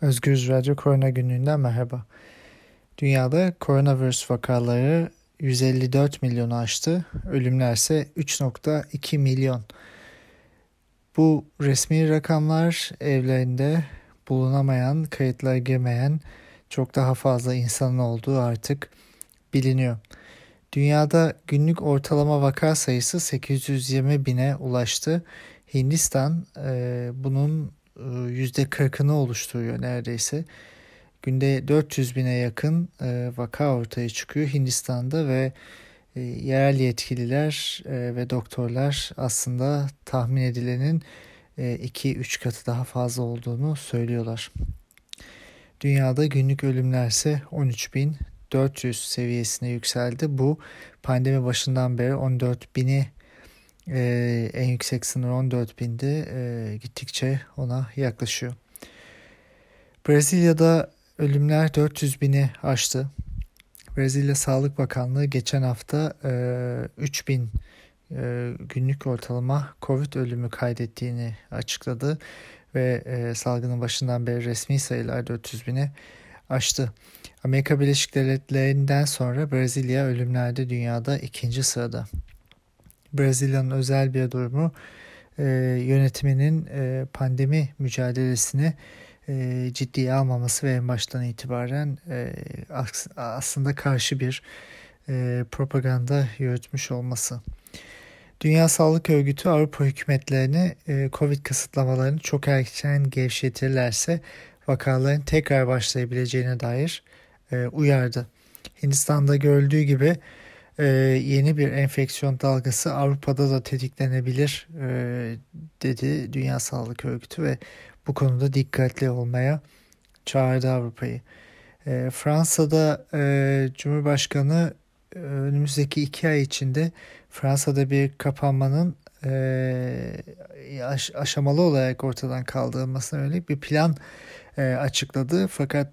Özgür Radyo Korona Günlüğü'nden merhaba. Dünyada koronavirüs vakaları 154 milyonu aştı. Ölümler ise 3.2 milyon. Bu resmi rakamlar evlerinde bulunamayan, kayıtlara girmeyen çok daha fazla insanın olduğu artık biliniyor. Dünyada günlük ortalama vaka sayısı 820 bine ulaştı. Hindistan e, bunun %40'ını oluşturuyor neredeyse. Günde 400 bine yakın e, vaka ortaya çıkıyor Hindistan'da ve e, yerel yetkililer e, ve doktorlar aslında tahmin edilenin 2-3 katı daha fazla olduğunu söylüyorlar. Dünyada günlük ölümler ise 13.400 seviyesine yükseldi. Bu pandemi başından beri 14 bini e, en yüksek sınır 14 bindi. E, gittikçe ona yaklaşıyor. Brezilya'da ölümler 400 bini aştı. Brezilya Sağlık Bakanlığı geçen hafta e, 3000 e, günlük ortalama Covid ölümü kaydettiğini açıkladı ve e, salgının başından beri resmi sayılar 400 bini aştı. Amerika Birleşik Devletleri'nden sonra Brezilya ölümlerde dünyada ikinci sırada. Brezilya'nın özel bir durumu e, yönetiminin e, pandemi mücadelesini e, ciddiye almaması ve en baştan itibaren e, aslında karşı bir e, propaganda yürütmüş olması. Dünya Sağlık Örgütü Avrupa hükümetlerini e, Covid kısıtlamalarını çok erken gevşetirlerse vakaların tekrar başlayabileceğine dair e, uyardı. Hindistan'da görüldüğü gibi e, yeni bir enfeksiyon dalgası Avrupa'da da tetiklenebilir e, dedi Dünya Sağlık Örgütü ve bu konuda dikkatli olmaya çağırdı Avrupa'yı. E, Fransa'da e, Cumhurbaşkanı e, önümüzdeki iki ay içinde Fransa'da bir kapanmanın aş, aşamalı olarak ortadan kaldırılmasına yönelik bir plan açıkladı. Fakat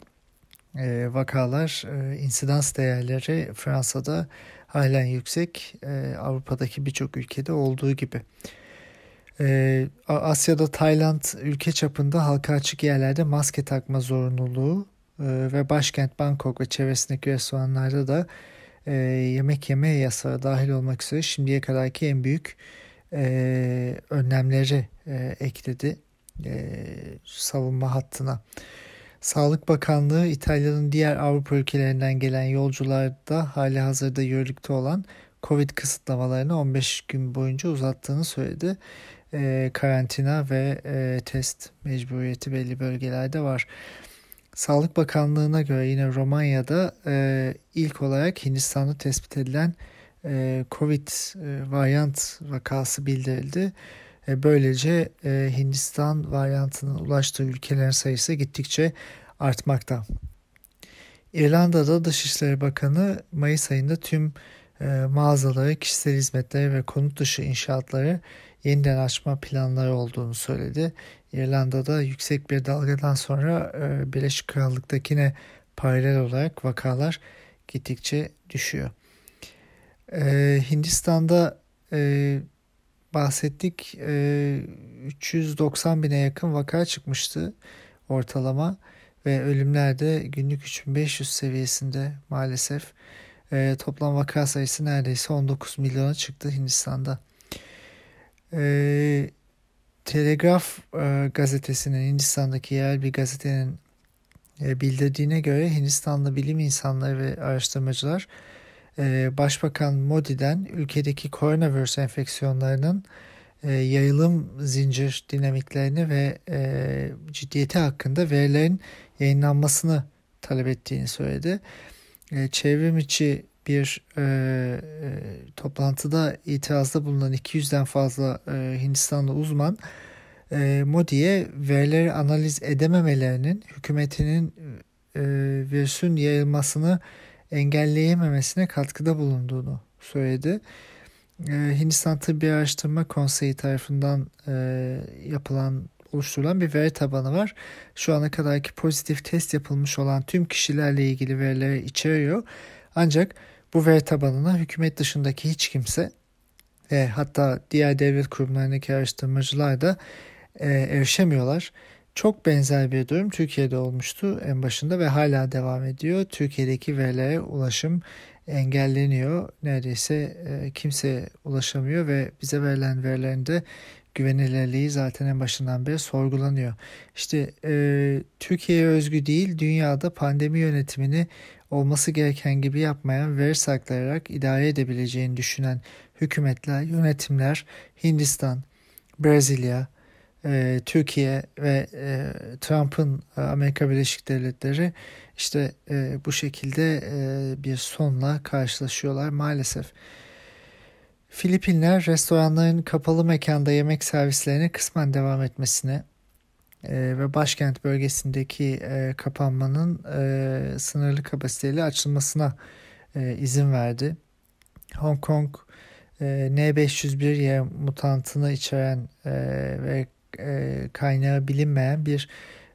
vakalar, insidans değerleri Fransa'da halen yüksek. E, Avrupa'daki birçok ülkede olduğu gibi. E, Asya'da Tayland ülke çapında halka açık yerlerde maske takma zorunluluğu e, ve başkent Bangkok ve çevresindeki restoranlarda da e, yemek yeme yasağı dahil olmak üzere şimdiye kadarki en büyük e, önlemleri e, ekledi e, savunma hattına. Sağlık Bakanlığı İtalya'nın diğer Avrupa ülkelerinden gelen yolcularda hali hazırda yürürlükte olan Covid kısıtlamalarını 15 gün boyunca uzattığını söyledi. E, karantina ve e, test mecburiyeti belli bölgelerde var. Sağlık Bakanlığı'na göre yine Romanya'da e, ilk olarak Hindistan'da tespit edilen e, Covid e, varyant vakası bildirildi. E, böylece e, Hindistan varyantının ulaştığı ülkelerin sayısı gittikçe artmakta. İrlanda'da Dışişleri Bakanı Mayıs ayında tüm e, mağazaları, kişisel hizmetleri ve konut dışı inşaatları yeniden açma planları olduğunu söyledi. İrlanda'da yüksek bir dalgadan sonra Birleşik Krallık'takine paralel olarak vakalar gittikçe düşüyor. Hindistan'da bahsettik. E, 390 bine yakın vaka çıkmıştı ortalama ve ölümler de günlük 3500 seviyesinde maalesef. E, toplam vaka sayısı neredeyse 19 milyona çıktı Hindistan'da. E, Telegraf gazetesinin Hindistan'daki yerel bir gazetenin e, bildirdiğine göre Hindistanlı bilim insanları ve araştırmacılar Başbakan Modi'den ülkedeki koronavirüs enfeksiyonlarının e, yayılım zincir dinamiklerini ve e, ciddiyeti hakkında verilerin yayınlanmasını talep ettiğini söyledi. Çevrim içi bir e, e, toplantıda itirazda bulunan 200'den fazla e, Hindistanlı uzman e, Modi'ye verileri analiz edememelerinin hükümetinin e, virüsün yayılmasını engelleyememesine katkıda bulunduğunu söyledi. Ee, Hindistan Tıbbi Araştırma Konseyi tarafından e, yapılan oluşturulan bir veri tabanı var. Şu ana kadarki pozitif test yapılmış olan tüm kişilerle ilgili verileri içeriyor. Ancak bu veri tabanına hükümet dışındaki hiç kimse e, hatta diğer devlet kurumlarındaki araştırmacılar da e, erişemiyorlar. Çok benzer bir durum Türkiye'de olmuştu en başında ve hala devam ediyor. Türkiye'deki verilere ulaşım engelleniyor. Neredeyse e, kimse ulaşamıyor ve bize verilen verilerin de güvenilirliği zaten en başından beri sorgulanıyor. İşte e, Türkiye'ye özgü değil dünyada pandemi yönetimini olması gereken gibi yapmayan veri saklayarak idare edebileceğini düşünen hükümetler, yönetimler Hindistan, Brezilya, e, Türkiye ve e, Trump'ın e, Amerika Birleşik Devletleri işte bu şekilde bir sonla karşılaşıyorlar maalesef. Filipinler restoranların kapalı mekanda yemek servislerine kısmen devam etmesine ve başkent bölgesindeki kapanmanın sınırlı kapasiteyle açılmasına izin verdi. Hong Kong e, N501Y mutantını içeren ve e, kaynağı bilinmeyen bir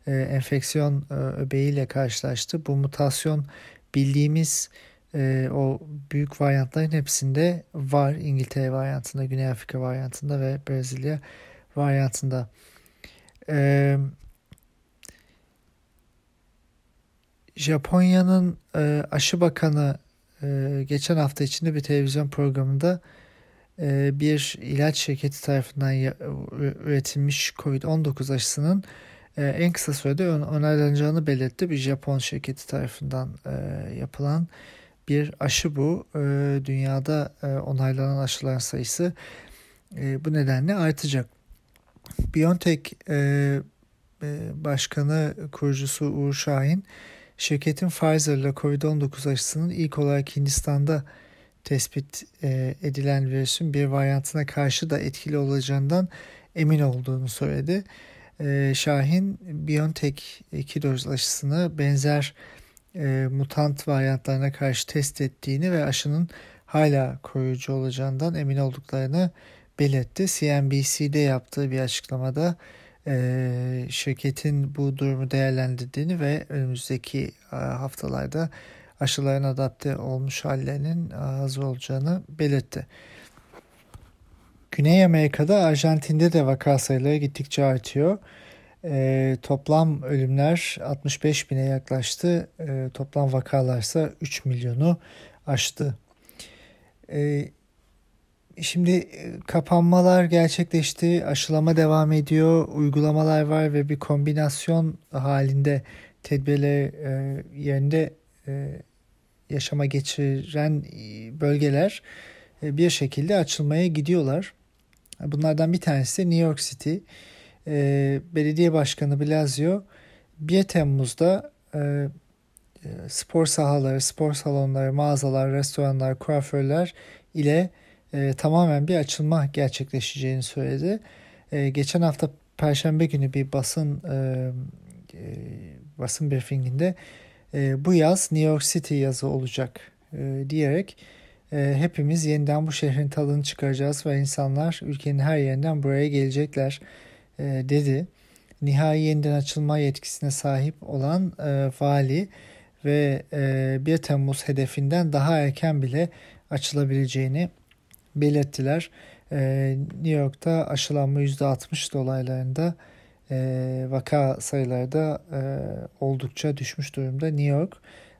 e, enfeksiyon e, öbeğiyle karşılaştı. Bu mutasyon bildiğimiz e, o büyük varyantların hepsinde var. İngiltere varyantında, Güney Afrika varyantında ve Brezilya varyantında. Japonya'nın aşı bakanı geçen hafta içinde bir televizyon programında bir ilaç şirketi tarafından üretilmiş COVID-19 aşısının e, en kısa sürede onaylanacağını belirtti. Bir Japon şirketi tarafından e, yapılan bir aşı bu. Dünyada onaylanan aşılar sayısı bu nedenle artacak. BioNTech Başkanı kurucusu Uğur Şahin şirketin Pfizer ile COVID-19 aşısının ilk olarak Hindistan'da tespit e, edilen virüsün bir varyantına karşı da etkili olacağından emin olduğunu söyledi. E, Şahin BioNTech 2 doz aşısını benzer e, mutant varyantlarına karşı test ettiğini ve aşının hala koruyucu olacağından emin olduklarını belirtti. CNBC'de yaptığı bir açıklamada e, şirketin bu durumu değerlendirdiğini ve önümüzdeki e, haftalarda aşıların adapte olmuş hallerinin hazır olacağını belirtti. Güney Amerika'da Arjantin'de de vaka sayıları gittikçe artıyor. E, toplam ölümler 65 bine yaklaştı. E, toplam vakalarsa 3 milyonu aştı. E, şimdi kapanmalar gerçekleşti. Aşılama devam ediyor. Uygulamalar var ve bir kombinasyon halinde tedbirler e, yerinde e, yaşama geçiren e, bölgeler e, bir şekilde açılmaya gidiyorlar. Bunlardan bir tanesi New York City. E, belediye Başkanı Blasio 1 Temmuz'da spor sahaları, spor salonları, mağazalar, restoranlar, kuaförler ile tamamen bir açılma gerçekleşeceğini söyledi. Geçen hafta Perşembe günü bir basın basın briefinginde e, bu yaz New York City yazı olacak e, diyerek e, hepimiz yeniden bu şehrin tadını çıkaracağız ve insanlar ülkenin her yerinden buraya gelecekler e, dedi. Nihai yeniden açılma yetkisine sahip olan e, vali ve e, 1 Temmuz hedefinden daha erken bile açılabileceğini belirttiler. E, New York'ta aşılanma %60 dolaylarında e, vaka sayıları da e, oldukça düşmüş durumda. New York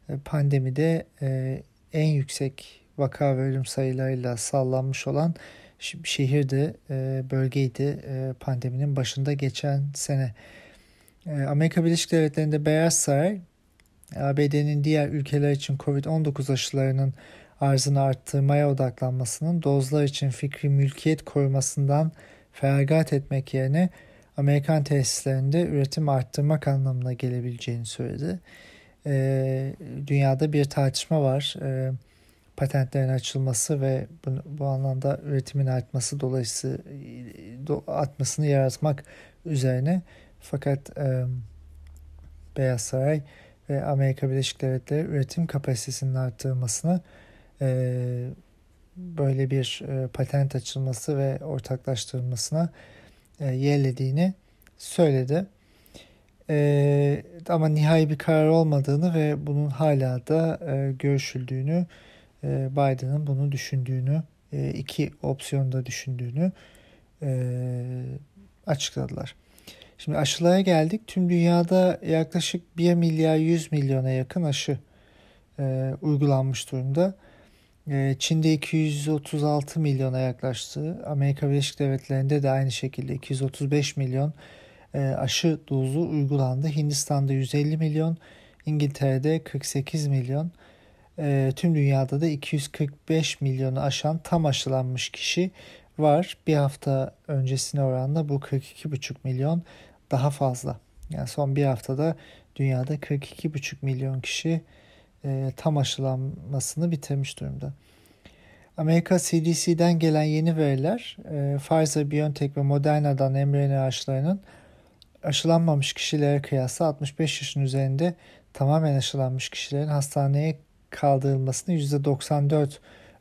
e, pandemide e, en yüksek vaka ve ölüm sayılarıyla sallanmış olan şehirdi, e, bölgeydi pandeminin başında geçen sene. E, Amerika Birleşik Devletleri'nde Beyaz Saray, ABD'nin diğer ülkeler için COVID-19 aşılarının arzını arttırmaya odaklanmasının dozlar için fikri mülkiyet korumasından feragat etmek yerine Amerikan tesislerinde üretim arttırmak anlamına gelebileceğini söyledi. E, dünyada bir tartışma var. E, patentlerin açılması ve bu, bu anlamda üretimin artması dolayısıyla do, artmasını yaratmak üzerine. Fakat e, Beyaz Saray ve Amerika Birleşik Devletleri üretim kapasitesinin arttırılmasını e, böyle bir e, patent açılması ve ortaklaştırılmasına yerlediğini söyledi. E, ama nihai bir karar olmadığını ve bunun hala da e, görüşüldüğünü, e, Biden'ın bunu düşündüğünü, e, iki opsiyonda düşündüğünü e, açıkladılar. Şimdi aşılara geldik. Tüm dünyada yaklaşık 1 milyar 100 milyona yakın aşı e, uygulanmış durumda. E, Çin'de 236 milyona yaklaştı. Amerika Birleşik Devletleri'nde de aynı şekilde 235 milyon e, aşı dozu uygulandı. Hindistan'da 150 milyon, İngiltere'de 48 milyon. E, tüm dünyada da 245 milyonu aşan tam aşılanmış kişi var. Bir hafta öncesine oranla bu 42,5 milyon daha fazla. Yani son bir haftada dünyada 42,5 milyon kişi e, tam aşılanmasını bitirmiş durumda. Amerika CDC'den gelen yeni veriler e, Pfizer, BioNTech ve Moderna'dan mRNA aşılarının aşılanmamış kişilere kıyasla 65 yaşın üzerinde tamamen aşılanmış kişilerin hastaneye kaldırılmasını %94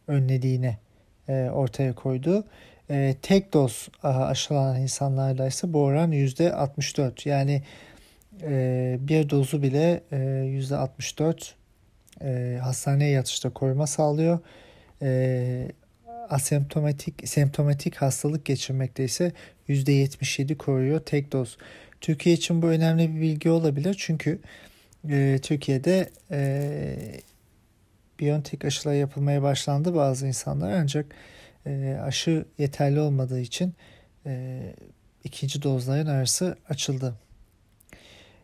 önlediğini e, ortaya koydu. E, tek doz aşılanan insanlarda ise bu oran %64. Yani e, bir dozu bile e, %64 e, hastaneye yatışta koruma sağlıyor. E, asemptomatik semptomatik hastalık geçirmekte ise %77 koruyor tek doz. Türkiye için bu önemli bir bilgi olabilir çünkü e, Türkiye'de e, Biontech aşılar yapılmaya başlandı bazı insanlar ancak e, aşı yeterli olmadığı için e, ikinci dozların arası açıldı.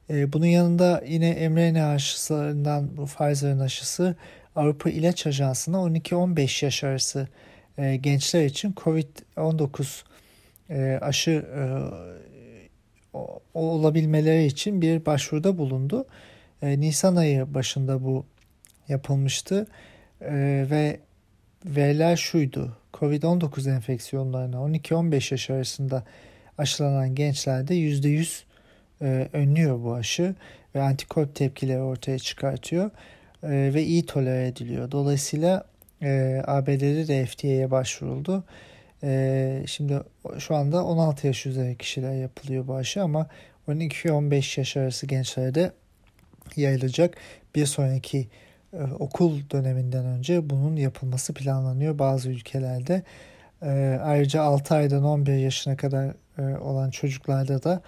E, bunun yanında yine mRNA aşılarından bu Pfizer'ın aşısı Avrupa İlaç Ajansı'na 12-15 yaş arası e, gençler için COVID-19 e, aşı e, olabilmeleri için bir başvuruda bulundu. Nisan ayı başında bu yapılmıştı ve veriler şuydu. Covid-19 enfeksiyonlarına 12-15 yaş arasında aşılanan gençlerde %100 e, önlüyor bu aşı ve antikor tepkileri ortaya çıkartıyor e, ve iyi tolere ediliyor. Dolayısıyla e, ABD'de de FDA'ye başvuruldu. E, şimdi şu anda 16 yaş üzeri kişiler yapılıyor bu aşı ama 12-15 yaş arası gençlere de yayılacak. Bir sonraki e, okul döneminden önce bunun yapılması planlanıyor bazı ülkelerde. E, ayrıca 6 aydan 11 yaşına kadar e, olan çocuklarda da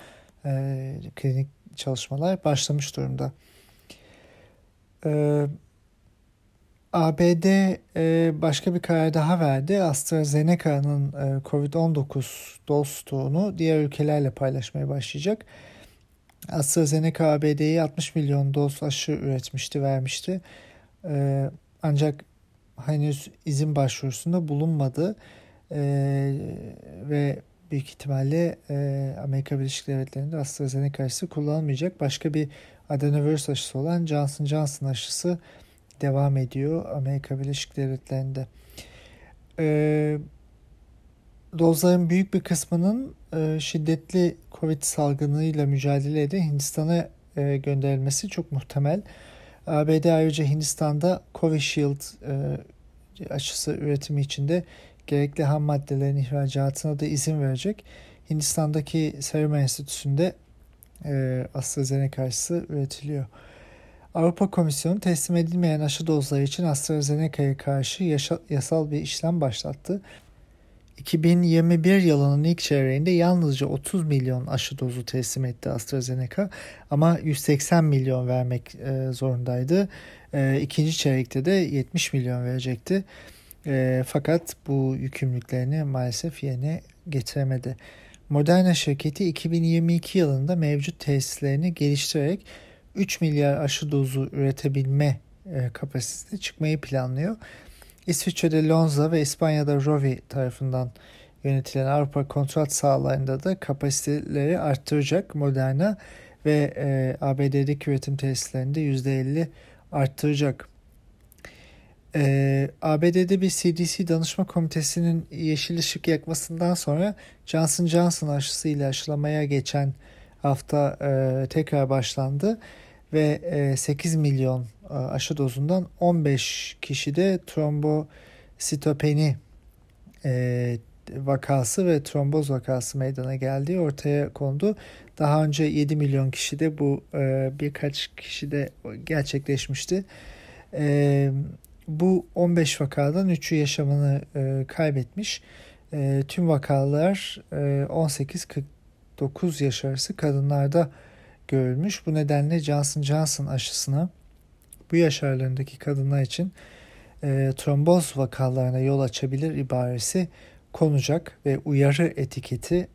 klinik çalışmalar başlamış durumda. ABD başka bir karar daha verdi. AstraZeneca'nın COVID-19 doz stoğunu diğer ülkelerle paylaşmaya başlayacak. AstraZeneca ABD'ye 60 milyon doz aşı üretmişti, vermişti. E, ancak henüz izin başvurusunda bulunmadı e, ve büyük ihtimalle e, Amerika Birleşik Devletleri'nde AstraZeneca aşısı kullanılmayacak. Başka bir adenovirüs aşısı olan Johnson Johnson aşısı devam ediyor Amerika Birleşik Devletleri'nde. E, dozların büyük bir kısmının e, şiddetli Covid salgınıyla mücadelede Hindistan'a e, gönderilmesi çok muhtemel. ABD ayrıca Hindistan'da Covishield e, aşısı üretimi içinde gerekli ham maddelerin ihracatına da izin verecek. Hindistan'daki Serum Enstitüsü'nde e, AstraZeneca aşısı üretiliyor. Avrupa Komisyonu teslim edilmeyen aşı dozları için AstraZeneca'ya karşı yaşa, yasal bir işlem başlattı. 2021 yılının ilk çeyreğinde yalnızca 30 milyon aşı dozu teslim etti AstraZeneca ama 180 milyon vermek e, zorundaydı. E, ikinci çeyrekte de 70 milyon verecekti. E, fakat bu yükümlülüklerini maalesef yerine getiremedi. Moderna şirketi 2022 yılında mevcut tesislerini geliştirerek 3 milyar aşı dozu üretebilme e, kapasitesine çıkmayı planlıyor. İsviçre'de Lonza ve İspanya'da Rovi tarafından yönetilen Avrupa kontrat sahalarında da kapasiteleri arttıracak Moderna ve e, ABD'deki üretim tesislerinde %50 arttıracak. E, ABD'de bir CDC danışma komitesinin yeşil ışık yakmasından sonra Johnson Johnson aşısı ile aşılamaya geçen hafta e, tekrar başlandı ve e, 8 milyon e, aşı dozundan 15 kişide trombositopeni e, vakası ve tromboz vakası meydana geldi ortaya kondu. Daha önce 7 milyon kişide bu e, birkaç kişide gerçekleşmişti. E, bu 15 vakadan 3'ü yaşamını e, kaybetmiş. E, tüm vakalar e, 18-40 9 yaş arası kadınlarda görülmüş. Bu nedenle Johnson Johnson aşısına bu yaş aralarındaki kadınlar için e, tromboz vakalarına yol açabilir ibaresi konacak ve uyarı etiketi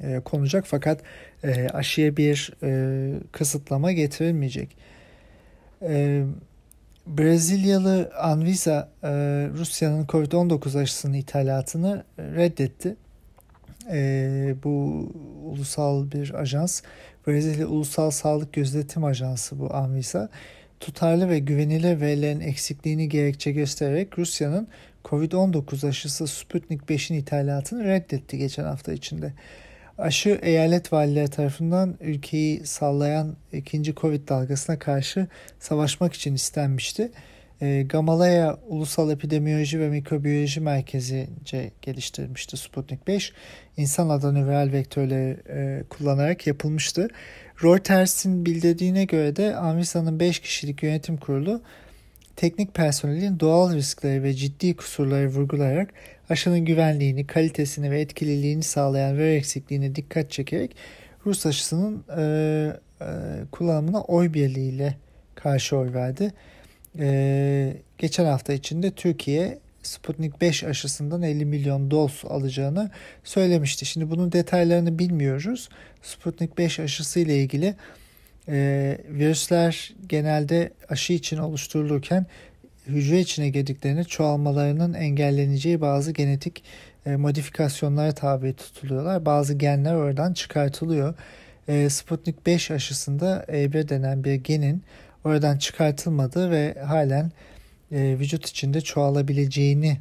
e, konacak fakat e, aşıya bir e, kısıtlama getirilmeyecek. E, Brezilyalı Anvisa e, Rusya'nın Covid-19 aşısının ithalatını reddetti. E, bu ulusal bir ajans. Brezilya Ulusal Sağlık Gözetim Ajansı bu Anvisa. Tutarlı ve güvenilir verilerin eksikliğini gerekçe göstererek Rusya'nın Covid-19 aşısı Sputnik 5'in ithalatını reddetti geçen hafta içinde. Aşı eyalet valileri tarafından ülkeyi sallayan ikinci Covid dalgasına karşı savaşmak için istenmişti. E, Gamalaya Ulusal Epidemiyoloji ve Mikrobiyoloji Merkezi'nce geliştirilmişti Sputnik 5. İnsan adanöviral vektörleri e, kullanarak yapılmıştı. Reuters'in bildirdiğine göre de Anvisa'nın 5 kişilik yönetim kurulu teknik personelin doğal riskleri ve ciddi kusurları vurgulayarak aşının güvenliğini, kalitesini ve etkililiğini sağlayan veri eksikliğine dikkat çekerek Rus aşısının e, e, kullanımına oy birliğiyle karşı oy verdi. E, geçen hafta içinde Türkiye Sputnik 5 aşısından 50 milyon doz alacağını söylemişti. Şimdi bunun detaylarını bilmiyoruz. Sputnik 5 aşısı ile ilgili e, virüsler genelde aşı için oluşturulurken hücre içine girdiklerinde çoğalmalarının engelleneceği bazı genetik e, modifikasyonlara tabi tutuluyorlar. Bazı genler oradan çıkartılıyor. E, Sputnik 5 aşısında E1 denen bir genin oradan çıkartılmadığı ve halen e, vücut içinde çoğalabileceğini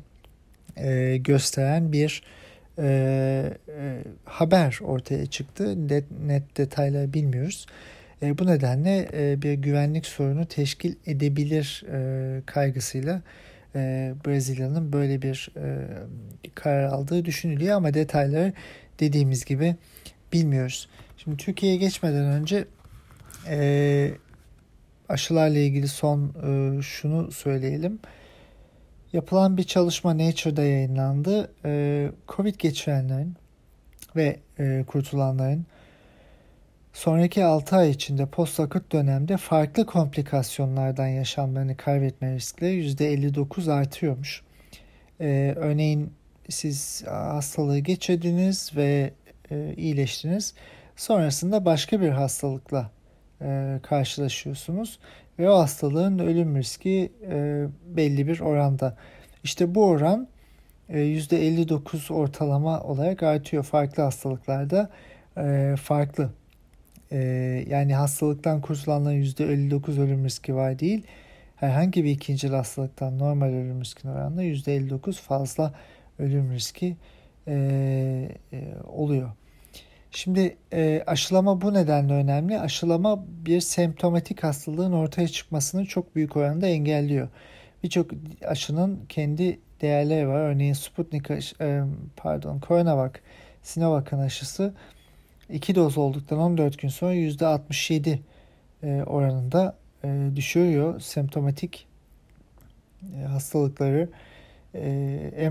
e, gösteren bir e, e, haber ortaya çıktı. Net, net detayları bilmiyoruz. E, bu nedenle e, bir güvenlik sorunu teşkil edebilir e, kaygısıyla e, Brezilya'nın böyle bir e, karar aldığı düşünülüyor ama detayları dediğimiz gibi bilmiyoruz. Şimdi Türkiye'ye geçmeden önce e, aşılarla ilgili son e, şunu söyleyelim. Yapılan bir çalışma Nature'da yayınlandı. E, Covid geçirenlerin ve e, kurtulanların sonraki 6 ay içinde postakut dönemde farklı komplikasyonlardan yaşamlarını kaybetme riskleri %59 artıyormuş. Ee, örneğin siz hastalığı geçirdiniz ve e, iyileştiniz. Sonrasında başka bir hastalıkla e, karşılaşıyorsunuz ve o hastalığın ölüm riski e, belli bir oranda. İşte bu oran e, %59 ortalama olarak artıyor farklı hastalıklarda e, farklı e, yani hastalıktan kurtulanların %59 ölüm riski var değil. Herhangi bir ikinci hastalıktan normal ölüm riskine oranla %59 fazla ölüm riski e, e, oluyor. Şimdi e, aşılama bu nedenle önemli. Aşılama bir semptomatik hastalığın ortaya çıkmasını çok büyük oranda engelliyor. Birçok aşının kendi değerleri var. Örneğin Sputnik e, pardon Coronavac, Sinovac'ın aşısı 2 doz olduktan 14 gün sonra %67 e, oranında e, düşürüyor semptomatik e, hastalıkları.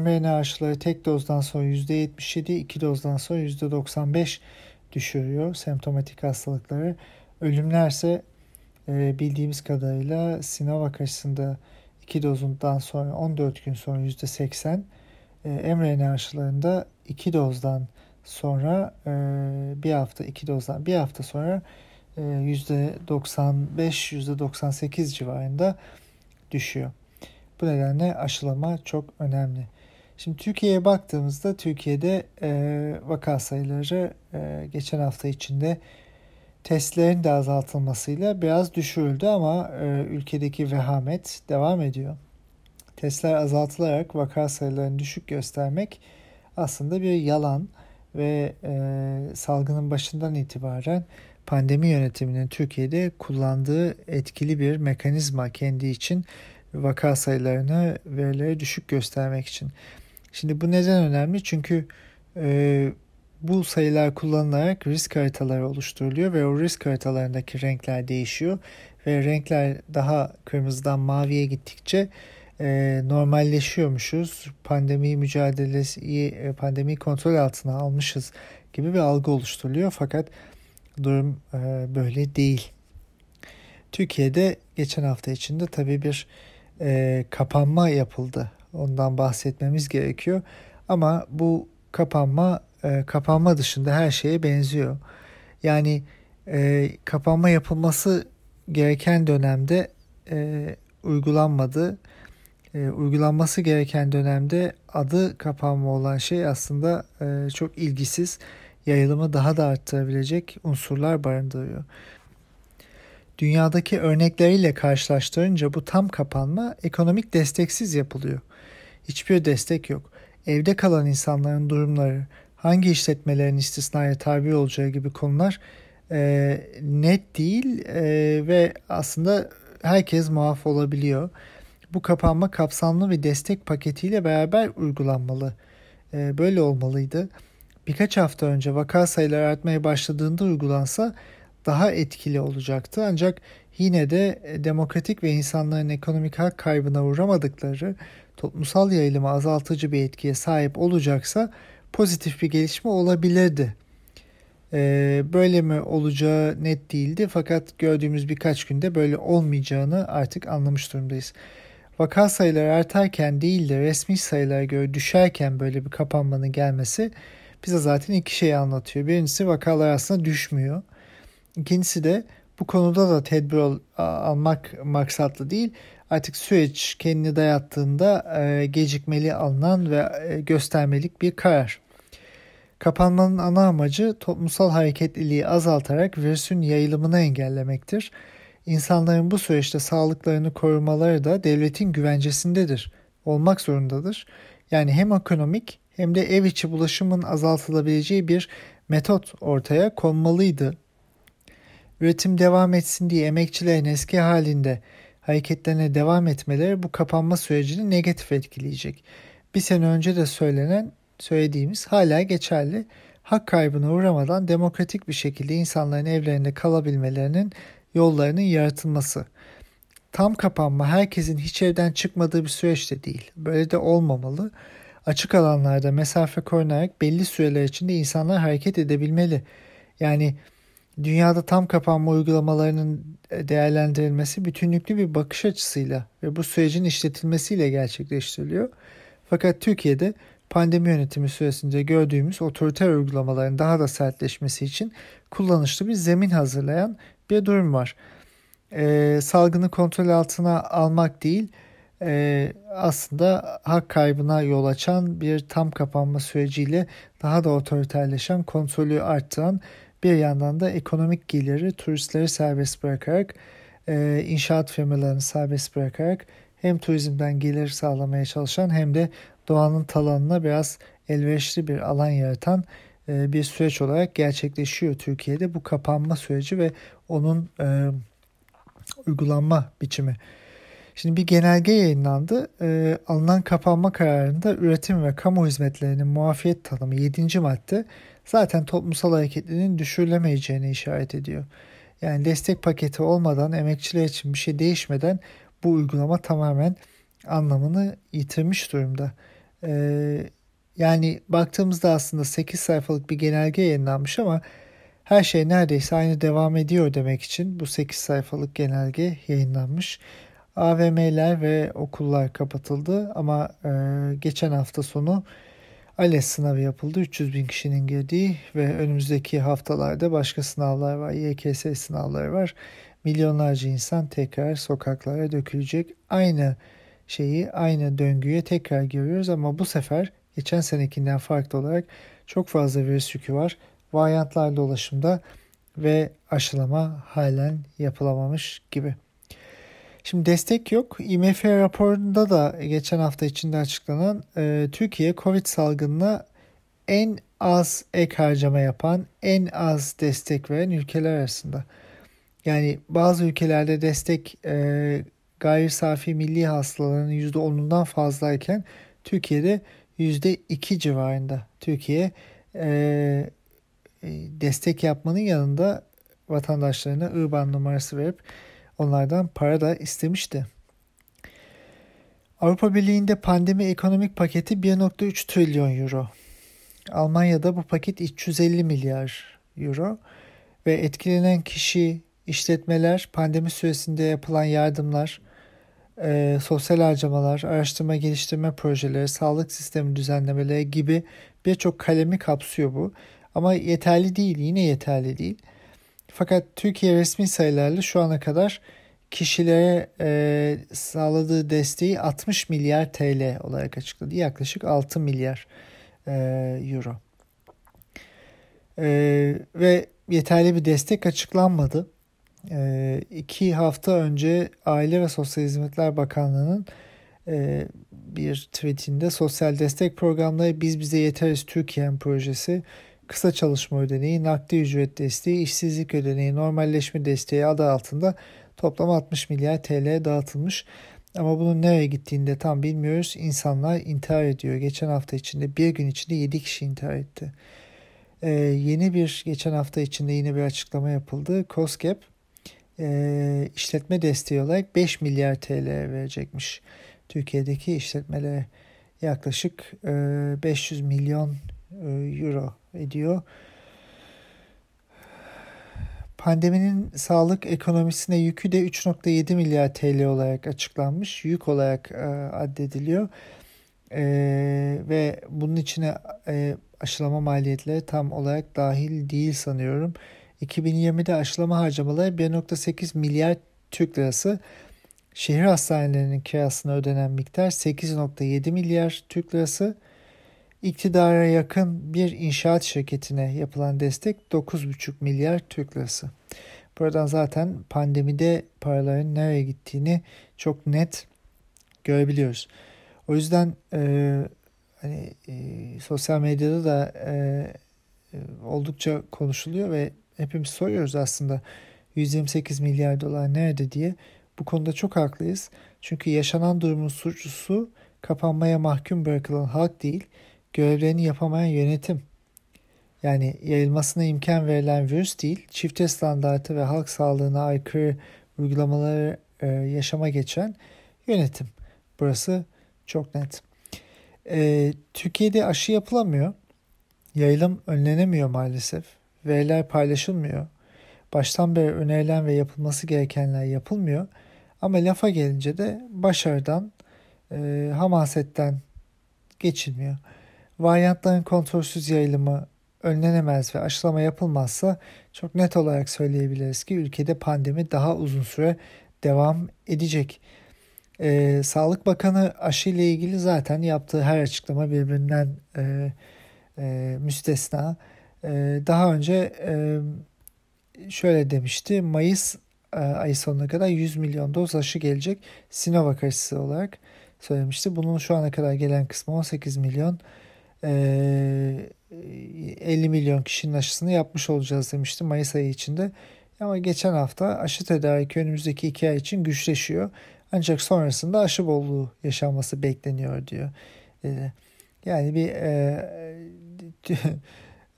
mRNA aşıları tek dozdan sonra %77, 2 dozdan sonra %95 düşürüyor semptomatik hastalıkları. Ölümlerse bildiğimiz kadarıyla Sinovac aşısında 2 dozundan sonra 14 gün sonra %80, mRNA aşılarında 2 dozdan sonra e, bir hafta iki dozdan bir hafta sonra e, yüzde 95 yüzde 98 civarında düşüyor. Bu nedenle aşılama çok önemli. Şimdi Türkiye'ye baktığımızda Türkiye'de e, vaka sayıları e, geçen hafta içinde testlerin de azaltılmasıyla biraz düşürüldü ama e, ülkedeki vehamet devam ediyor. Testler azaltılarak vaka sayılarını düşük göstermek aslında bir yalan ve e, salgının başından itibaren pandemi yönetiminin Türkiye'de kullandığı etkili bir mekanizma kendi için vaka sayılarını verileri düşük göstermek için. Şimdi bu neden önemli? Çünkü e, bu sayılar kullanılarak risk haritaları oluşturuluyor ve o risk haritalarındaki renkler değişiyor ve renkler daha kırmızıdan maviye gittikçe e, normalleşiyormuşuz. Pandemi mücadelesi, pandemi kontrol altına almışız gibi bir algı oluşturuluyor. Fakat durum e, böyle değil. Türkiye'de geçen hafta içinde tabii bir e, kapanma yapıldı. Ondan bahsetmemiz gerekiyor. Ama bu kapanma e, kapanma dışında her şeye benziyor. Yani e, kapanma yapılması gereken dönemde e, uygulanmadı. E, uygulanması gereken dönemde adı kapanma olan şey aslında e, çok ilgisiz, yayılımı daha da arttırabilecek unsurlar barındırıyor. Dünyadaki örnekleriyle karşılaştırınca bu tam kapanma ekonomik desteksiz yapılıyor. Hiçbir destek yok. Evde kalan insanların durumları, hangi işletmelerin istisnaya tabi olacağı gibi konular e, net değil e, ve aslında herkes muaf olabiliyor. Bu kapanma kapsamlı bir destek paketiyle beraber uygulanmalı. E, böyle olmalıydı. Birkaç hafta önce vaka sayıları artmaya başladığında uygulansa daha etkili olacaktı. Ancak yine de demokratik ve insanların ekonomik hak kaybına uğramadıkları toplumsal yayılımı azaltıcı bir etkiye sahip olacaksa pozitif bir gelişme olabilirdi. Ee, böyle mi olacağı net değildi fakat gördüğümüz birkaç günde böyle olmayacağını artık anlamış durumdayız. Vaka sayıları artarken değil de resmi sayılara göre düşerken böyle bir kapanmanın gelmesi bize zaten iki şey anlatıyor. Birincisi vakalar aslında düşmüyor. İkincisi de bu konuda da tedbir al, almak maksatlı değil. Artık süreç kendini dayattığında e, gecikmeli alınan ve e, göstermelik bir karar. Kapanmanın ana amacı toplumsal hareketliliği azaltarak virüsün yayılımını engellemektir. İnsanların bu süreçte sağlıklarını korumaları da devletin güvencesindedir, olmak zorundadır. Yani hem ekonomik hem de ev içi bulaşımın azaltılabileceği bir metot ortaya konmalıydı. Üretim devam etsin diye emekçilerin eski halinde hareketlerine devam etmeleri bu kapanma sürecini negatif etkileyecek. Bir sene önce de söylenen söylediğimiz hala geçerli. Hak kaybına uğramadan demokratik bir şekilde insanların evlerinde kalabilmelerinin yollarının yaratılması. Tam kapanma herkesin hiç evden çıkmadığı bir süreç de değil. Böyle de olmamalı. Açık alanlarda mesafe korunarak belli süreler içinde insanlar hareket edebilmeli. Yani dünyada tam kapanma uygulamalarının değerlendirilmesi bütünlüklü bir bakış açısıyla ve bu sürecin işletilmesiyle gerçekleştiriliyor. Fakat Türkiye'de pandemi yönetimi süresince gördüğümüz otoriter uygulamaların daha da sertleşmesi için kullanışlı bir zemin hazırlayan bir durum var. Ee, salgını kontrol altına almak değil, e, aslında hak kaybına yol açan bir tam kapanma süreciyle daha da otoriterleşen, kontrolü arttıran bir yandan da ekonomik geliri turistleri serbest bırakarak, e, inşaat firmalarını serbest bırakarak hem turizmden gelir sağlamaya çalışan hem de doğanın talanına biraz elverişli bir alan yaratan e, bir süreç olarak gerçekleşiyor Türkiye'de bu kapanma süreci ve onun e, uygulanma biçimi. Şimdi bir genelge yayınlandı. E, alınan kapanma kararında üretim ve kamu hizmetlerinin muafiyet tanımı 7. madde zaten toplumsal hareketliliğin düşürülemeyeceğini işaret ediyor. Yani destek paketi olmadan emekçiler için bir şey değişmeden bu uygulama tamamen anlamını yitirmiş durumda. Ee, yani baktığımızda aslında 8 sayfalık bir genelge yayınlanmış ama her şey neredeyse aynı devam ediyor demek için bu 8 sayfalık genelge yayınlanmış. AVM'ler ve okullar kapatıldı ama e, geçen hafta sonu ALES sınavı yapıldı. 300 bin kişinin girdiği ve önümüzdeki haftalarda başka sınavlar var. YKS sınavları var. Milyonlarca insan tekrar sokaklara dökülecek. Aynı şeyi, aynı döngüye tekrar giriyoruz ama bu sefer geçen senekinden farklı olarak çok fazla virüs yükü var. Varyantlar dolaşımda ve aşılama halen yapılamamış gibi. Şimdi destek yok. IMF raporunda da geçen hafta içinde açıklanan e, Türkiye Covid salgınına en az ek harcama yapan, en az destek veren ülkeler arasında. Yani bazı ülkelerde destek e, gayri safi milli hasılanın %10'undan fazlayken Türkiye'de %2 civarında. Türkiye e, e, destek yapmanın yanında vatandaşlarına IBAN numarası verip onlardan para da istemişti. Avrupa Birliği'nde pandemi ekonomik paketi 1.3 trilyon euro. Almanya'da bu paket 350 milyar euro ve etkilenen kişi, işletmeler, pandemi süresinde yapılan yardımlar, e, sosyal harcamalar, araştırma geliştirme projeleri, sağlık sistemi düzenlemeleri gibi birçok kalemi kapsıyor bu. Ama yeterli değil, yine yeterli değil. Fakat Türkiye resmi sayılarla şu ana kadar kişilere e, sağladığı desteği 60 milyar TL olarak açıkladı. Yaklaşık 6 milyar e, euro. E, ve yeterli bir destek açıklanmadı. E, iki hafta önce Aile ve Sosyal Hizmetler Bakanlığı'nın e, bir tweetinde sosyal destek programları Biz Bize Yeteriz Türkiye'm projesi kısa çalışma ödeneği, nakdi ücret desteği, işsizlik ödeneği, normalleşme desteği adı altında toplam 60 milyar TL dağıtılmış. Ama bunun nereye gittiğini de tam bilmiyoruz. İnsanlar intihar ediyor. Geçen hafta içinde bir gün içinde 7 kişi intihar etti. Ee, yeni bir geçen hafta içinde yine bir açıklama yapıldı. COSGAP e, işletme desteği olarak 5 milyar TL verecekmiş. Türkiye'deki işletmelere yaklaşık e, 500 milyon e, euro ediyor. Pandeminin sağlık ekonomisine yükü de 3.7 milyar TL olarak açıklanmış. Yük olarak e, addediliyor. E, ve bunun içine e, aşılama maliyetleri tam olarak dahil değil sanıyorum. 2020'de aşılama harcamaları 1.8 milyar Türk lirası. Şehir hastanelerinin kirasına ödenen miktar 8.7 milyar Türk lirası. İktidara yakın bir inşaat şirketine yapılan destek 9,5 milyar Türk lirası. Buradan zaten pandemide paraların nereye gittiğini çok net görebiliyoruz. O yüzden e, hani e, sosyal medyada da e, e oldukça konuşuluyor ve hepimiz soruyoruz aslında 128 milyar dolar nerede diye. Bu konuda çok haklıyız. Çünkü yaşanan durumun suçlusu kapanmaya mahkum bırakılan halk değil, görevlerini yapamayan yönetim. Yani yayılmasına imkan verilen virüs değil, çifte standartı ve halk sağlığına aykırı uygulamaları e, yaşama geçen yönetim. Burası çok net. E, Türkiye'de aşı yapılamıyor. Yayılım önlenemiyor maalesef. Veriler paylaşılmıyor. Baştan beri önerilen ve yapılması gerekenler yapılmıyor. Ama lafa gelince de başarıdan, e, hamasetten geçilmiyor varyantların kontrolsüz yayılımı önlenemez ve aşılama yapılmazsa çok net olarak söyleyebiliriz ki ülkede pandemi daha uzun süre devam edecek. Ee, Sağlık Bakanı aşı ile ilgili zaten yaptığı her açıklama birbirinden e, e, müstesna. E, daha önce e, şöyle demişti. Mayıs e, ayı sonuna kadar 100 milyon doz aşı gelecek Sinovac aşısı olarak söylemişti. Bunun şu ana kadar gelen kısmı 18 milyon 50 ee, milyon kişinin aşısını yapmış olacağız demişti Mayıs ayı içinde. Ama geçen hafta aşı tedariki önümüzdeki iki ay için güçleşiyor. Ancak sonrasında aşı bolluğu yaşanması bekleniyor diyor. Yani bir e,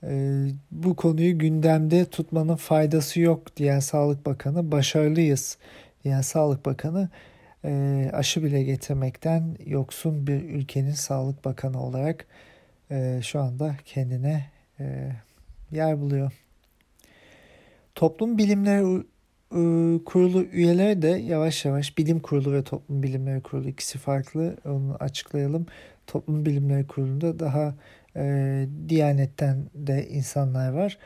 e, bu konuyu gündemde tutmanın faydası yok diyen Sağlık Bakanı, başarılıyız diyen Sağlık Bakanı e, aşı bile getirmekten yoksun bir ülkenin Sağlık Bakanı olarak e, şu anda kendine e, yer buluyor. Toplum Bilimleri Kurulu üyeleri de yavaş yavaş Bilim Kurulu ve Toplum Bilimleri Kurulu ikisi farklı onu açıklayalım. Toplum Bilimleri Kurulu'nda daha e, Diyanet'ten de insanlar var.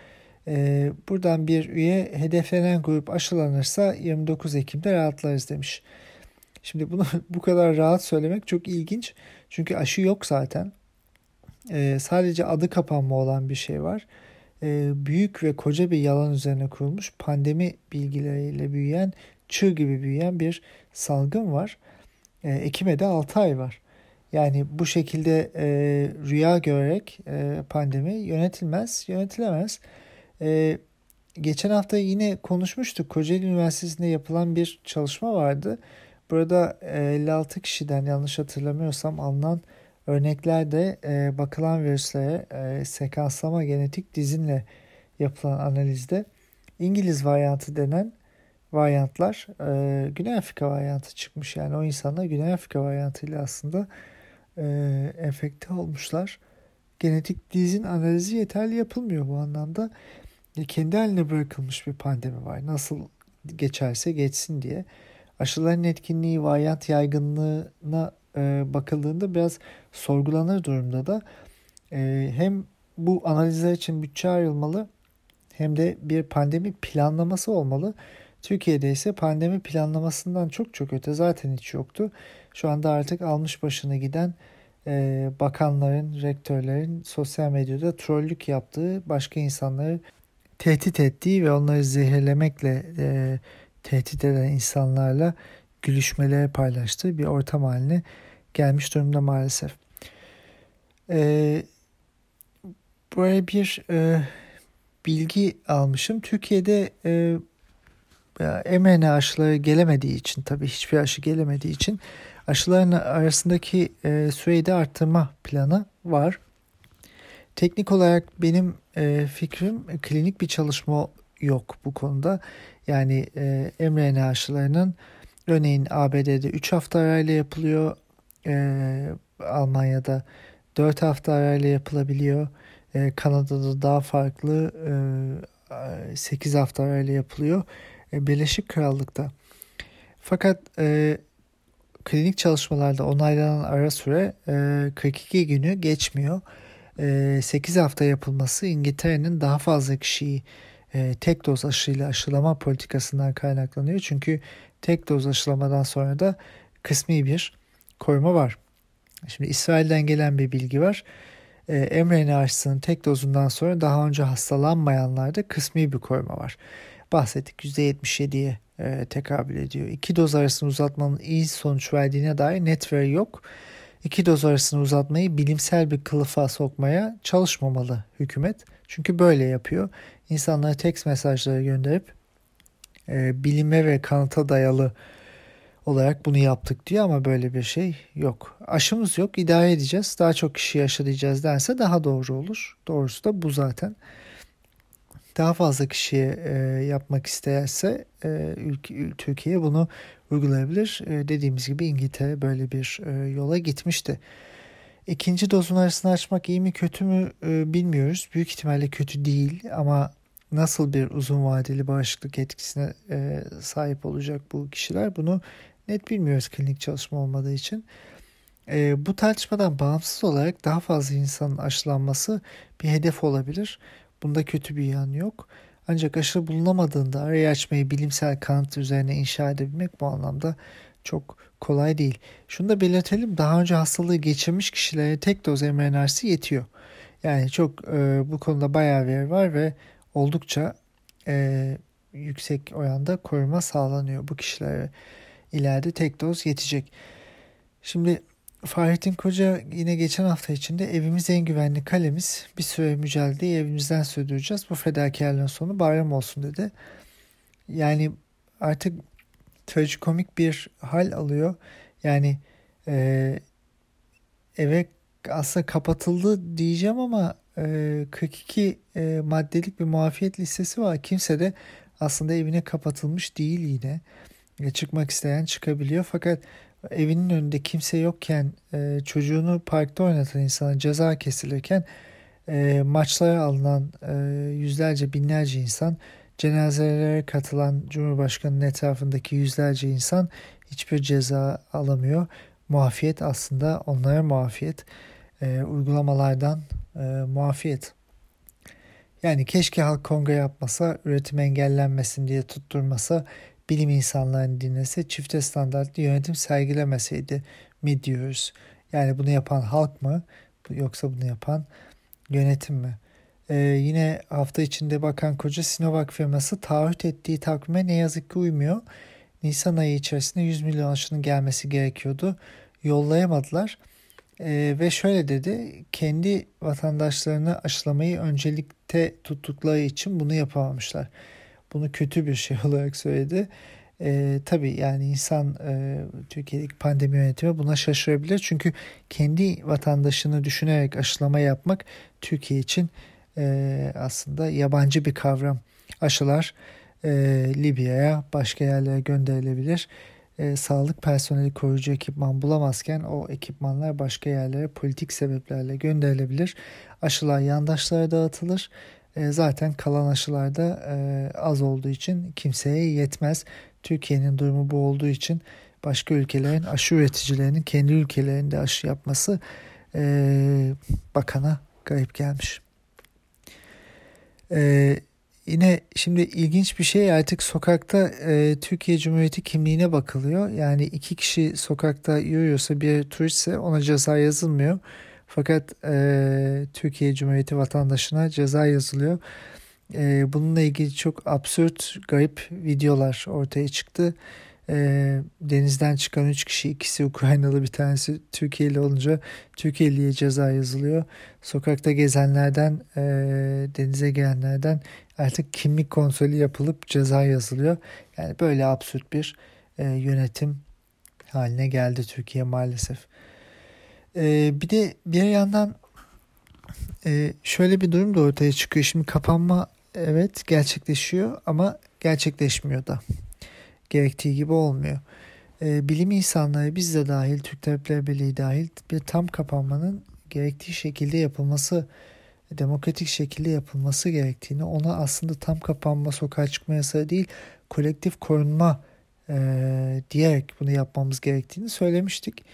E, buradan bir üye hedeflenen grup aşılanırsa 29 Ekim'de rahatlarız demiş. Şimdi bunu bu kadar rahat söylemek çok ilginç. Çünkü aşı yok zaten e, sadece adı kapanma olan bir şey var. E, büyük ve koca bir yalan üzerine kurulmuş pandemi bilgileriyle büyüyen, çığ gibi büyüyen bir salgın var. E, Ekim'e de 6 ay var. Yani bu şekilde e, rüya görerek e, pandemi yönetilmez, yönetilemez. E, geçen hafta yine konuşmuştuk. Kocaeli Üniversitesi'nde yapılan bir çalışma vardı. Burada 56 kişiden yanlış hatırlamıyorsam alınan Örneklerde e, bakılan virüslere e, sekanslama genetik dizinle yapılan analizde İngiliz varyantı denen varyantlar e, Güney Afrika varyantı çıkmış. Yani o insanlar Güney Afrika varyantıyla aslında e, enfekte olmuşlar. genetik dizin analizi yeterli yapılmıyor bu anlamda. E, kendi haline bırakılmış bir pandemi var. Nasıl geçerse geçsin diye. Aşıların etkinliği, varyant yaygınlığına e, bakıldığında biraz sorgulanır durumda da e, hem bu analizler için bütçe ayrılmalı hem de bir pandemi planlaması olmalı. Türkiye'de ise pandemi planlamasından çok çok öte zaten hiç yoktu. Şu anda artık almış başını giden e, bakanların, rektörlerin sosyal medyada trollük yaptığı, başka insanları tehdit ettiği ve onları zehirlemekle e, tehdit eden insanlarla gülüşmeleri paylaştığı bir ortam haline gelmiş durumda maalesef. E, buraya bir e, bilgi almışım. Türkiye'de e, mRNA aşıları gelemediği için tabii hiçbir aşı gelemediği için aşıların arasındaki e, süreyi de arttırma planı var. Teknik olarak benim e, fikrim klinik bir çalışma yok bu konuda. Yani e, mRNA aşılarının örneğin ABD'de 3 hafta arayla yapılıyor. E, Almanya'da 4 hafta arayla yapılabiliyor. E, Kanada'da daha farklı e, 8 hafta arayla yapılıyor. E, Birleşik Krallık'ta. Fakat e, klinik çalışmalarda onaylanan ara süre e, 42 günü geçmiyor. E, 8 hafta yapılması İngiltere'nin daha fazla kişiyi e, tek doz aşıyla aşılama politikasından kaynaklanıyor. Çünkü tek doz aşılamadan sonra da kısmi bir koruma var. Şimdi İsrail'den gelen bir bilgi var. E, mRNA aşısının tek dozundan sonra daha önce hastalanmayanlarda kısmi bir koruma var. Bahsettik %77'ye e, tekabül ediyor. İki doz arasını uzatmanın iyi sonuç verdiğine dair net veri yok. İki doz arasını uzatmayı bilimsel bir kılıfa sokmaya çalışmamalı hükümet. Çünkü böyle yapıyor. İnsanlara tekst mesajları gönderip e, bilime ve kanıta dayalı olarak bunu yaptık diyor ama böyle bir şey yok. Aşımız yok idare edeceğiz daha çok kişi aşılayacağız dense daha doğru olur. Doğrusu da bu zaten daha fazla kişiye e, yapmak isterse e, ülke, Türkiye bunu uygulayabilir. E, dediğimiz gibi İngiltere böyle bir e, yola gitmişti. İkinci dozun arasını açmak iyi mi kötü mü e, bilmiyoruz. Büyük ihtimalle kötü değil ama nasıl bir uzun vadeli bağışıklık etkisine e, sahip olacak bu kişiler bunu net bilmiyoruz klinik çalışma olmadığı için. E, bu tartışmadan bağımsız olarak daha fazla insanın aşılanması bir hedef olabilir. Bunda kötü bir yan yok. Ancak aşı bulunamadığında arayı açmayı bilimsel kanıt üzerine inşa edebilmek bu anlamda çok kolay değil. Şunu da belirtelim daha önce hastalığı geçirmiş kişilere tek doz mRNA'sı yetiyor. Yani çok e, bu konuda bayağı veri var ve oldukça e, yüksek oranda koruma sağlanıyor bu kişilere. ileride tek doz yetecek. Şimdi Fahrettin Koca yine geçen hafta içinde evimiz en güvenli kalemiz. Bir süre mücadeleyi evimizden sürdüreceğiz. Bu fedakarlığın sonu bayram olsun dedi. Yani artık trajikomik bir hal alıyor. Yani e, eve aslında kapatıldı diyeceğim ama e, 42 e, maddelik bir muafiyet listesi var. Kimse de aslında evine kapatılmış değil yine. E, çıkmak isteyen çıkabiliyor fakat evinin önünde kimse yokken e, çocuğunu parkta oynatan insana ceza kesilirken e, maçlara alınan e, yüzlerce binlerce insan cenazelere katılan Cumhurbaşkanı'nın etrafındaki yüzlerce insan hiçbir ceza alamıyor. Muafiyet aslında onlara muafiyet. E, uygulamalardan e, muafiyet. Yani keşke halk kongre yapmasa, üretim engellenmesin diye tutturmasa, bilim insanlarını dinlese, çifte standartlı yönetim sergilemeseydi mi diyoruz. Yani bunu yapan halk mı yoksa bunu yapan yönetim mi? Ee, yine hafta içinde Bakan Koca Sinovac firması taahhüt ettiği takvime ne yazık ki uymuyor. Nisan ayı içerisinde 100 milyon aşının gelmesi gerekiyordu. Yollayamadılar. Ee, ve şöyle dedi, kendi vatandaşlarını aşılamayı öncelikte tuttukları için bunu yapamamışlar bunu kötü bir şey olarak söyledi. E, tabii yani insan e, Türkiye'deki pandemi yönetimi buna şaşırabilir. Çünkü kendi vatandaşını düşünerek aşılama yapmak Türkiye için e, aslında yabancı bir kavram. Aşılar e, Libya'ya başka yerlere gönderilebilir. e, sağlık personeli koruyucu ekipman bulamazken o ekipmanlar başka yerlere politik sebeplerle gönderilebilir. Aşılar yandaşlara dağıtılır. E, zaten kalan aşılar da e, az olduğu için kimseye yetmez. Türkiye'nin durumu bu olduğu için başka ülkelerin aşı üreticilerinin kendi ülkelerinde aşı yapması e, bakana garip gelmiş. E, Yine şimdi ilginç bir şey artık sokakta Türkiye Cumhuriyeti kimliğine bakılıyor. Yani iki kişi sokakta yürüyorsa bir turistse ona ceza yazılmıyor. Fakat e, Türkiye Cumhuriyeti vatandaşına ceza yazılıyor. E, bununla ilgili çok absürt, garip videolar ortaya çıktı. E, denizden çıkan üç kişi ikisi Ukraynalı bir tanesi Türkiye'li olunca Türkiye'liye ceza yazılıyor. Sokakta gezenlerden e, denize gelenlerden artık kimlik kontrolü yapılıp ceza yazılıyor. Yani böyle absürt bir e, yönetim haline geldi Türkiye maalesef. E, bir de bir yandan e, şöyle bir durum da ortaya çıkıyor. Şimdi kapanma evet gerçekleşiyor ama gerçekleşmiyor da gerektiği gibi olmuyor. E, bilim insanları biz de dahil, Türk Tabipler Birliği dahil bir tam kapanmanın gerektiği şekilde yapılması, demokratik şekilde yapılması gerektiğini, ona aslında tam kapanma, sokağa çıkma yasağı değil, kolektif korunma e, diyerek bunu yapmamız gerektiğini söylemiştik.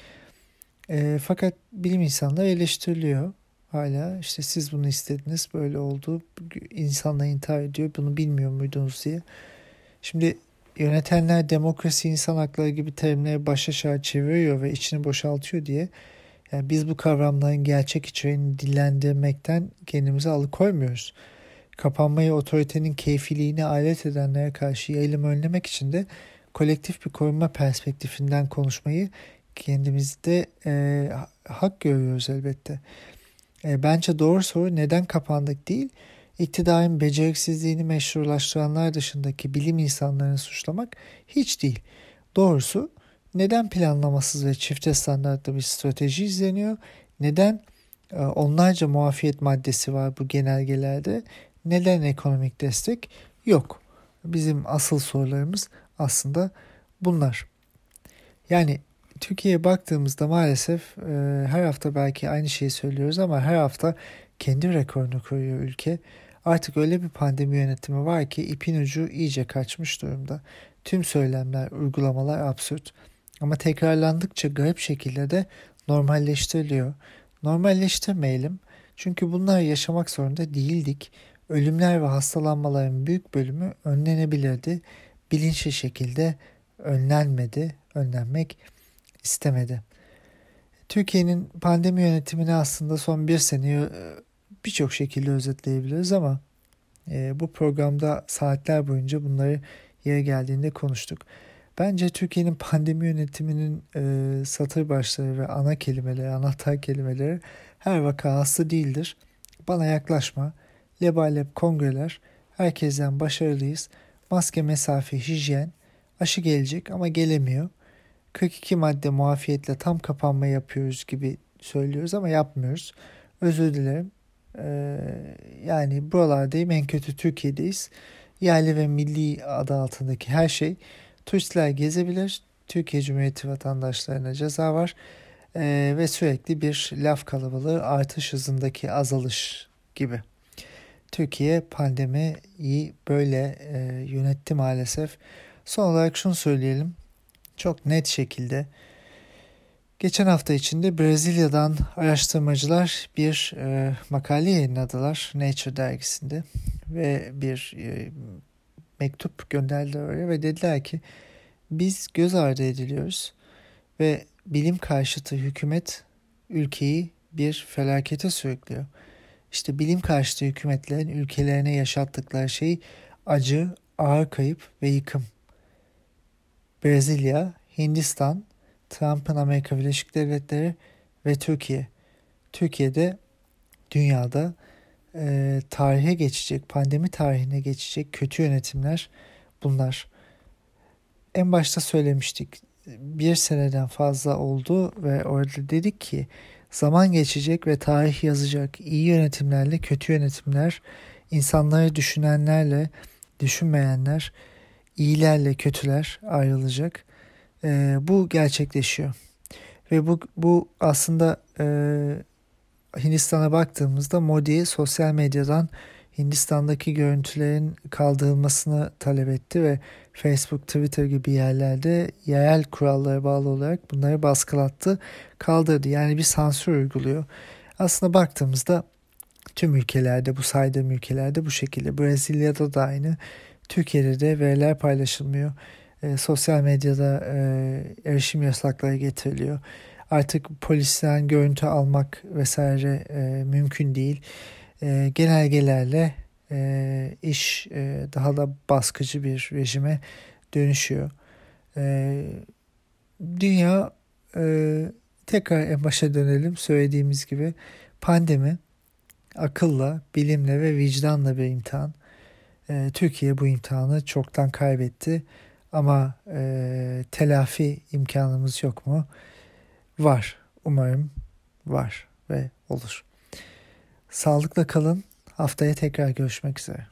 E, fakat bilim insanları eleştiriliyor hala. işte siz bunu istediniz, böyle oldu. İnsanlar intihar ediyor, bunu bilmiyor muydunuz diye. Şimdi yönetenler demokrasi, insan hakları gibi terimleri baş aşağı çeviriyor ve içini boşaltıyor diye yani biz bu kavramların gerçek içeriğini dillendirmekten kendimizi alıkoymuyoruz. Kapanmayı otoritenin keyfiliğine alet edenlere karşı yayılım önlemek için de kolektif bir korunma perspektifinden konuşmayı kendimizde e, hak görüyoruz elbette. E, bence doğru soru neden kapandık değil, iktidarın beceriksizliğini meşrulaştıranlar dışındaki bilim insanlarını suçlamak hiç değil. Doğrusu neden planlamasız ve çifte standartlı bir strateji izleniyor? Neden e, onlarca muafiyet maddesi var bu genelgelerde? Neden ekonomik destek yok? Bizim asıl sorularımız aslında bunlar. Yani Türkiye'ye baktığımızda maalesef e, her hafta belki aynı şeyi söylüyoruz ama her hafta kendi rekorunu koyuyor ülke. Artık öyle bir pandemi yönetimi var ki ipin ucu iyice kaçmış durumda. Tüm söylemler, uygulamalar absürt. Ama tekrarlandıkça garip şekilde de normalleştiriliyor. Normalleştirmeyelim. Çünkü bunlar yaşamak zorunda değildik. Ölümler ve hastalanmaların büyük bölümü önlenebilirdi. Bilinçli şekilde önlenmedi, önlenmek istemedi. Türkiye'nin pandemi yönetimini aslında son bir seneyi e, birçok şekilde özetleyebiliriz ama e, bu programda saatler boyunca bunları yere geldiğinde konuştuk. Bence Türkiye'nin pandemi yönetiminin e, satır başları ve ana kelimeleri, anahtar kelimeleri her vaka hasta değildir. Bana yaklaşma, lebalep kongreler, herkesten başarılıyız, maske, mesafe, hijyen, aşı gelecek ama gelemiyor. 42 madde muafiyetle tam kapanma yapıyoruz gibi söylüyoruz ama yapmıyoruz. Özür dilerim. Ee, yani buralardayım en kötü Türkiye'deyiz. Yerli ve milli adı altındaki her şey Turistler gezebilir. Türkiye Cumhuriyeti vatandaşlarına ceza var. Ee, ve sürekli bir laf kalabalığı artış hızındaki azalış gibi. Türkiye pandemiyi böyle e, yönetti maalesef. Son olarak şunu söyleyelim. Çok net şekilde geçen hafta içinde Brezilya'dan araştırmacılar bir e, makale yayınladılar Nature dergisinde ve bir e, mektup gönderdiler oraya ve dediler ki biz göz ardı ediliyoruz ve bilim karşıtı hükümet ülkeyi bir felakete sürüklüyor. İşte bilim karşıtı hükümetlerin ülkelerine yaşattıkları şey acı, ağır kayıp ve yıkım. Brezilya, Hindistan, Trump'ın Amerika Birleşik Devletleri ve Türkiye. Türkiye'de dünyada e, tarihe geçecek, pandemi tarihine geçecek kötü yönetimler bunlar. En başta söylemiştik bir seneden fazla oldu ve orada dedik ki zaman geçecek ve tarih yazacak. İyi yönetimlerle kötü yönetimler, insanları düşünenlerle düşünmeyenler, iyilerle kötüler ayrılacak. E, bu gerçekleşiyor. Ve bu, bu aslında e, Hindistan'a baktığımızda Modi sosyal medyadan Hindistan'daki görüntülerin kaldırılmasını talep etti ve Facebook, Twitter gibi yerlerde yerel kurallara bağlı olarak bunları baskılattı, kaldırdı. Yani bir sansür uyguluyor. Aslında baktığımızda tüm ülkelerde, bu saydığım ülkelerde bu şekilde. Brezilya'da da aynı. Türkiye'de de veriler paylaşılmıyor. E, sosyal medyada e, erişim yasakları getiriliyor. Artık polisten görüntü almak vesaire e, mümkün değil. E, genelgelerle e, iş e, daha da baskıcı bir rejime dönüşüyor. E, dünya e, tekrar en başa dönelim söylediğimiz gibi pandemi akılla, bilimle ve vicdanla bir imtihan. E, Türkiye bu imtihanı çoktan kaybetti ama e, telafi imkanımız yok mu? Var. Umarım var ve olur. Sağlıkla kalın. Haftaya tekrar görüşmek üzere.